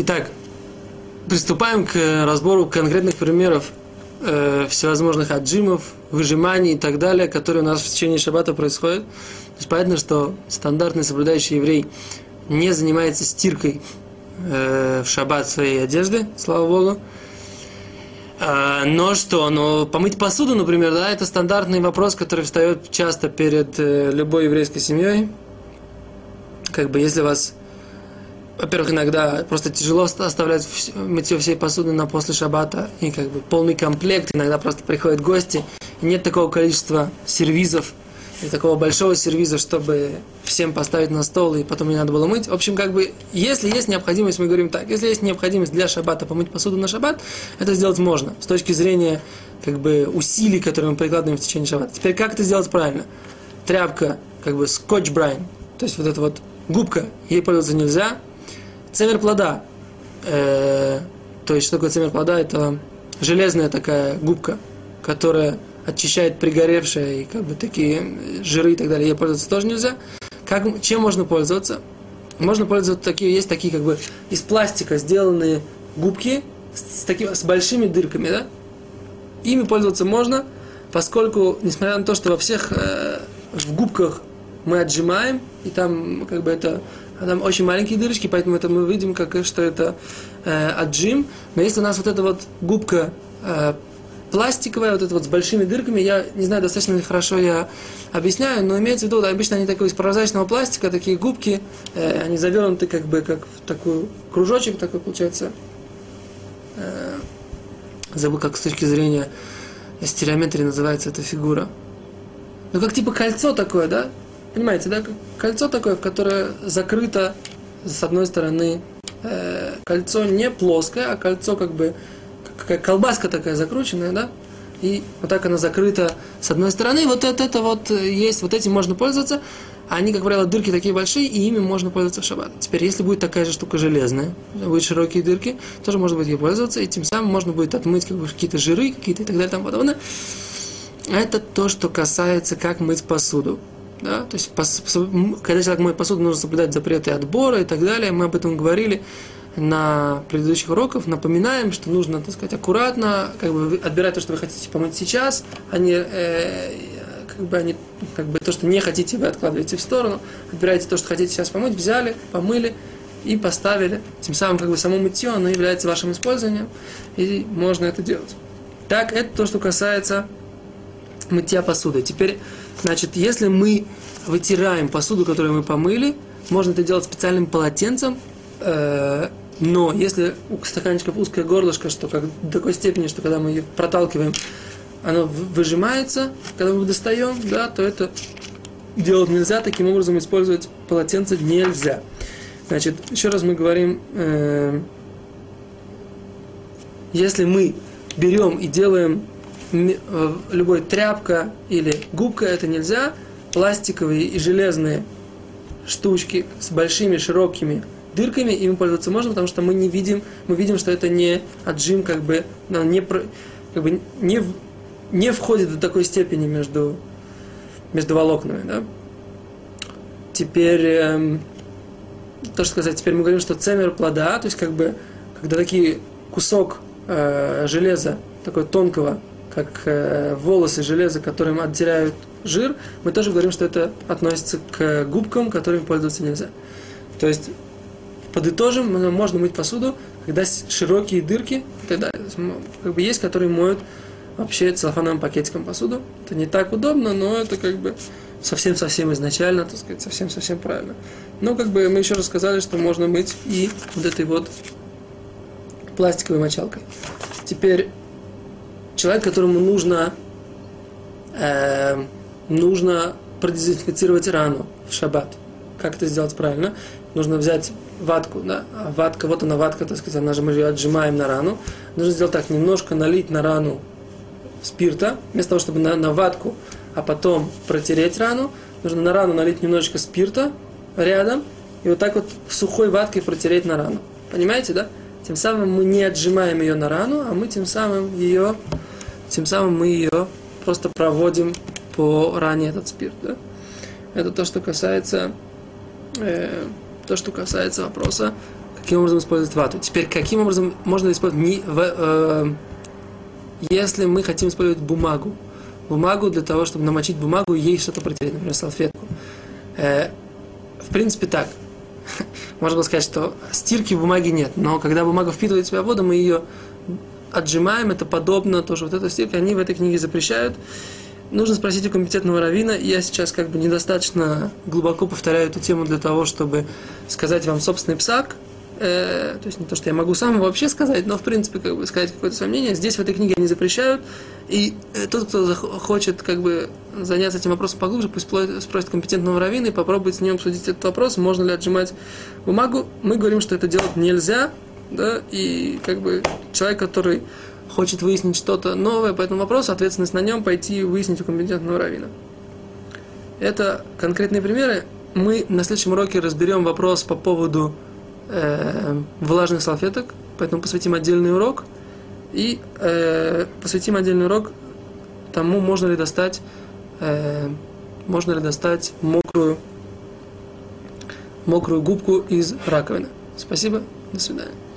Итак, приступаем к разбору конкретных примеров э, всевозможных отжимов, выжиманий и так далее, которые у нас в течение шаббата происходят. То есть понятно, что стандартный соблюдающий еврей не занимается стиркой э, в шаббат своей одежды, слава Богу. А, но что, ну, помыть посуду, например, да, это стандартный вопрос, который встает часто перед э, любой еврейской семьей. Как бы, если вас, во-первых, иногда просто тяжело оставлять мытье всей посуды на после шаббата, и как бы полный комплект, иногда просто приходят гости, и нет такого количества сервизов, и такого большого сервиза, чтобы всем поставить на стол и потом не надо было мыть. В общем, как бы, если есть необходимость, мы говорим так, если есть необходимость для шаббата помыть посуду на шаббат, это сделать можно с точки зрения как бы усилий, которые мы прикладываем в течение шаббата. Теперь как это сделать правильно? Тряпка, как бы скотч брайн, то есть вот эта вот губка, ей пользоваться нельзя. Цемер плода, э, то есть что такое цемер плода? Это железная такая губка, которая очищает пригоревшие и как бы такие жиры и так далее, ей пользоваться тоже нельзя. Как, чем можно пользоваться? Можно пользоваться такие, есть такие как бы из пластика сделанные губки с, с, такими, с большими дырками, да? Ими пользоваться можно, поскольку, несмотря на то, что во всех э, в губках мы отжимаем, и там как бы это там очень маленькие дырочки, поэтому это мы видим, как, что это э, отжим. Но если у нас вот эта вот губка э, пластиковая, вот это вот с большими дырками, я не знаю, достаточно ли хорошо я объясняю, но имеется в виду, да, обычно они такой из прозрачного пластика, такие губки, э, они завернуты как бы как в такой кружочек такой получается. Э, забыл, как с точки зрения стереометрии называется эта фигура. Ну, как типа кольцо такое, да? Понимаете, да? Кольцо такое, которое закрыто с одной стороны э, кольцо не плоское, а кольцо как бы какая колбаска такая закрученная, да? И вот так она закрыта с одной стороны. Вот это, это вот есть, вот этим можно пользоваться. Они, как правило, дырки такие большие, и ими можно пользоваться в шаббат. Теперь, если будет такая же штука железная, будут широкие дырки, тоже можно будет ей пользоваться, и тем самым можно будет отмыть как бы, какие-то жиры, какие-то и так далее и тому подобное. Это то, что касается, как мыть посуду. Да? То есть, когда человек моет посуду, нужно соблюдать запреты отбора и так далее. Мы об этом говорили на предыдущих уроках, напоминаем, что нужно, так сказать, аккуратно, как бы отбирать то, что вы хотите помыть сейчас, а не, э, как бы, они, как бы то, что не хотите, вы откладываете в сторону, отбираете то, что хотите сейчас помыть, взяли, помыли и поставили. Тем самым, как бы, само мытье, оно является вашим использованием, и можно это делать. Так, это то, что касается мытья посуды. Теперь, значит, если мы вытираем посуду, которую мы помыли, можно это делать специальным полотенцем, э, но если у стаканчиков узкое горлышко, что как до такой степени, что когда мы ее проталкиваем, оно выжимается, когда мы достаем, да, то это делать нельзя, таким образом использовать полотенце нельзя. Значит, еще раз мы говорим, э, если мы берем и делаем любой тряпка или губка, это нельзя, пластиковые и железные штучки с большими широкими дырками, ими пользоваться можно, потому что мы не видим, мы видим, что это не отжим, как бы, не, как бы не, не входит до такой степени между, между волокнами. Да? Теперь, эм, то, что сказать, теперь мы говорим, что цемер плода, то есть как бы, когда такие кусок э, железа, такой тонкого, как э, волосы железа, которым отделяют жир, мы тоже говорим, что это относится к губкам, которыми пользоваться нельзя. То есть подытожим, можно мыть посуду, когда широкие дырки, тогда как бы есть, которые моют вообще целлофановым пакетиком посуду. Это не так удобно, но это как бы совсем-совсем изначально, так сказать, совсем-совсем правильно. Но как бы мы еще рассказали, что можно мыть и вот этой вот пластиковой мочалкой. Теперь человек, которому нужно, э, нужно продезинфицировать рану в шаббат. Как это сделать правильно? Нужно взять ватку, да, ватка, вот она ватка, так сказать, она же мы ее отжимаем на рану. Нужно сделать так, немножко налить на рану спирта, вместо того, чтобы на, на ватку, а потом протереть рану, нужно на рану налить немножечко спирта рядом, и вот так вот сухой ваткой протереть на рану. Понимаете, да? Тем самым мы не отжимаем ее на рану, а мы тем самым ее, тем самым мы ее просто проводим по ране этот спирт, да? Это то, что касается э, то, что касается вопроса, каким образом использовать вату. Теперь, каким образом можно использовать, не, в, э, если мы хотим использовать бумагу, бумагу для того, чтобы намочить бумагу и ей что-то протереть, например, салфетку. Э, в принципе, так. Можно сказать, что стирки в бумаге нет, но когда бумага впитывает в себя воду, мы ее отжимаем, это подобно, тоже вот эта стирка, они в этой книге запрещают. Нужно спросить у компетентного равина. Я сейчас как бы недостаточно глубоко повторяю эту тему для того, чтобы сказать вам собственный псак. Э, то есть не то, что я могу сам вообще сказать, но в принципе как бы сказать какое-то свое мнение. Здесь в этой книге они запрещают. И э, тот, кто хочет как бы заняться этим вопросом поглубже, пусть спросит компетентного равина и попробует с ним обсудить этот вопрос, можно ли отжимать бумагу. Мы говорим, что это делать нельзя, да, и как бы человек, который хочет выяснить что-то новое по этому вопросу, ответственность на нем пойти выяснить у компетентного равина. Это конкретные примеры. Мы на следующем уроке разберем вопрос по поводу э, влажных салфеток, поэтому посвятим отдельный урок и э, посвятим отдельный урок тому, можно ли достать, э, можно ли достать мокрую, мокрую губку из раковины. Спасибо, до свидания.